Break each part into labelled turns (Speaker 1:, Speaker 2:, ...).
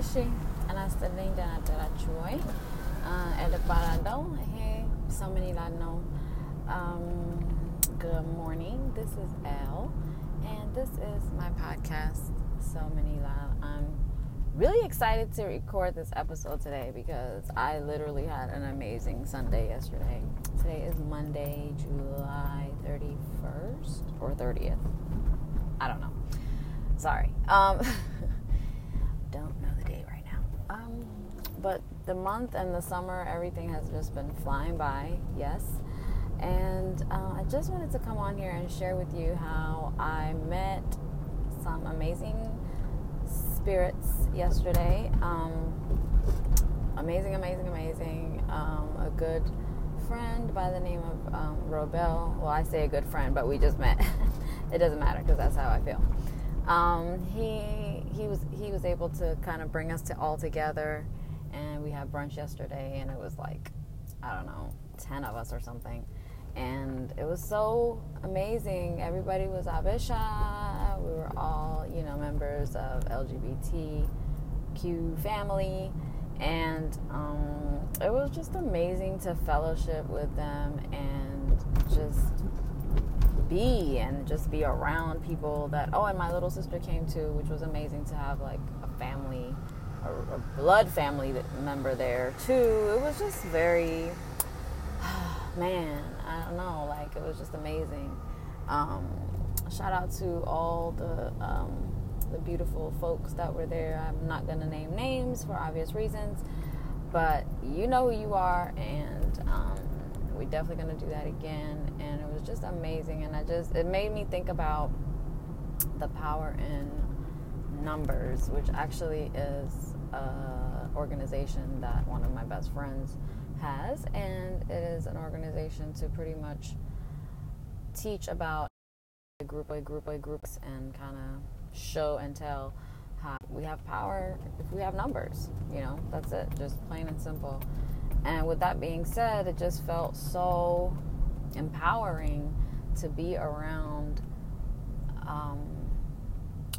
Speaker 1: እሺ አናስተልኝ ደህና አደራችሁ ወይ? ኤል እባላለሁ። ይሄ ሰው ምን ይላል ነው። Um, good morning. This is Elle, and this is my podcast. So many Lal. I'm really excited to record this episode today because I literally had an amazing Sunday yesterday. Today is Monday, July 31st or 30th. I don't know. Sorry. Um, don't know um, but the month and the summer, everything has just been flying by. Yes. And uh, I just wanted to come on here and share with you how I met some amazing spirits yesterday. Um, amazing, amazing, amazing. Um, a good friend by the name of um, Robel. Well, I say a good friend, but we just met. it doesn't matter because that's how I feel. Um, he he was he was able to kind of bring us to all together, and we had brunch yesterday, and it was like I don't know, ten of us or something, and it was so amazing. Everybody was Habesha. We were all you know members of LGBTQ family, and um, it was just amazing to fellowship with them and just be and just be around people that oh and my little sister came too which was amazing to have like a family a, a blood family member there too. It was just very man i don't know like it was just amazing. Um, shout out to all the um, the beautiful folks that were there. I'm not to name names for obvious reasons but you know who you are and um, we're definitely going to do that again. And it was just amazing. And i just it made me think about the power in numbers which actually is a organization that one of my best friends has. And it is an organization to pretty much teach about group by group by groups and kind of show and tell how we have power if we have numbers you know? That's it. Just plain and simple and with that being said, it just felt so empowering to be around um,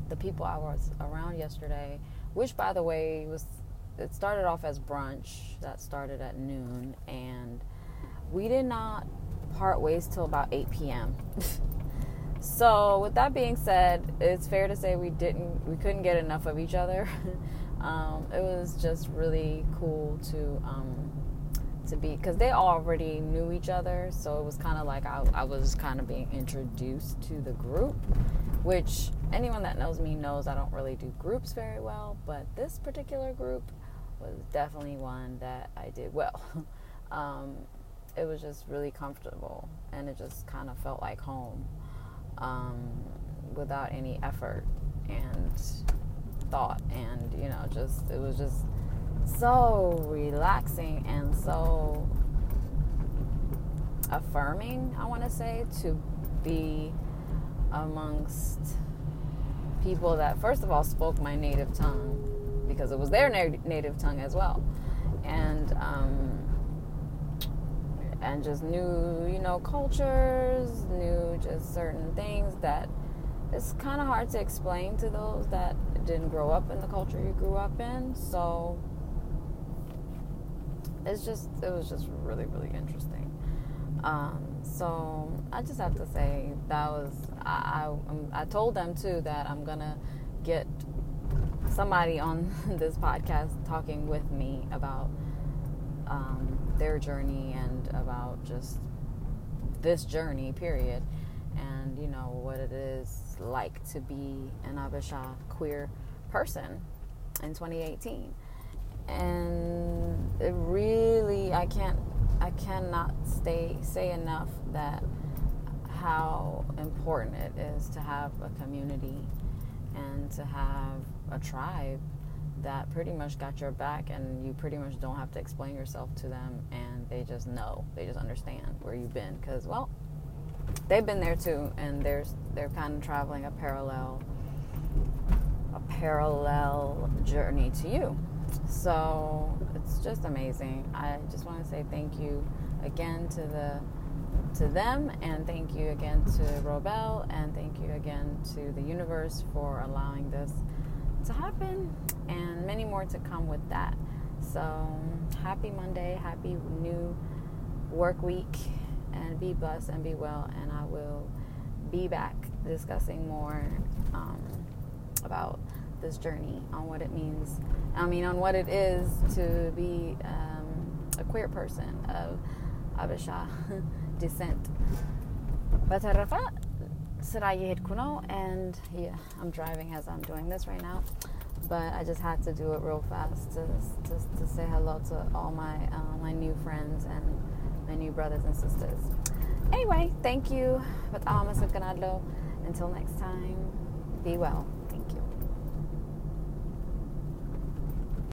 Speaker 1: the people I was around yesterday, which, by the way, was it started off as brunch that started at noon, and we did not part ways till about 8 p.m. so, with that being said, it's fair to say we didn't, we couldn't get enough of each other. um, it was just really cool to. Um, to be because they already knew each other so it was kind of like I, I was kind of being introduced to the group which anyone that knows me knows i don't really do groups very well but this particular group was definitely one that i did well. Um, it was just really comfortable and it just kind of felt like home um, without any effort and thought and you know just it was just so relaxing and so affirming, I want to say, to be amongst people that, first of all, spoke my native tongue because it was their na- native tongue as well. And, um, and just knew, you know, cultures, knew just certain things that it's kind of hard to explain to those that didn't grow up in the culture you grew up in. So, it's just it was just really really interesting. Um, so i just have to say that was I, I, I told them too that i'm gonna get somebody on this podcast talking with me about um, their journey and about just this journey period. And you know what it is like to be an habesha queer person in 2018 and it really I can't I cannot stay say enough that how important it is to have a community and to have a tribe that pretty much got your back and you pretty much don't have to explain yourself to them and they just know they just understand where you've been. Because well they've been there too and there's they're kind of traveling a parallel a parallel journey to you so it's just amazing. I just want to say thank you again to the to them and thank you again to Robel and thank you again to the universe for allowing this to happen, and many more to come with that. So, happy Monday, happy new work week, and be blessed and be well. And I will be back discussing more um, about this journey on what it means. I mean, on what it is to be um, a queer person of Habesha descent. በተረፈ ስራ kuno, and yeah, I'm driving as I'm doing this right now. But I just had to do it real fast to, to, to say hello to all my uh, my new friends and my new brothers and sisters. Anyway, thank you. Until next time, be well.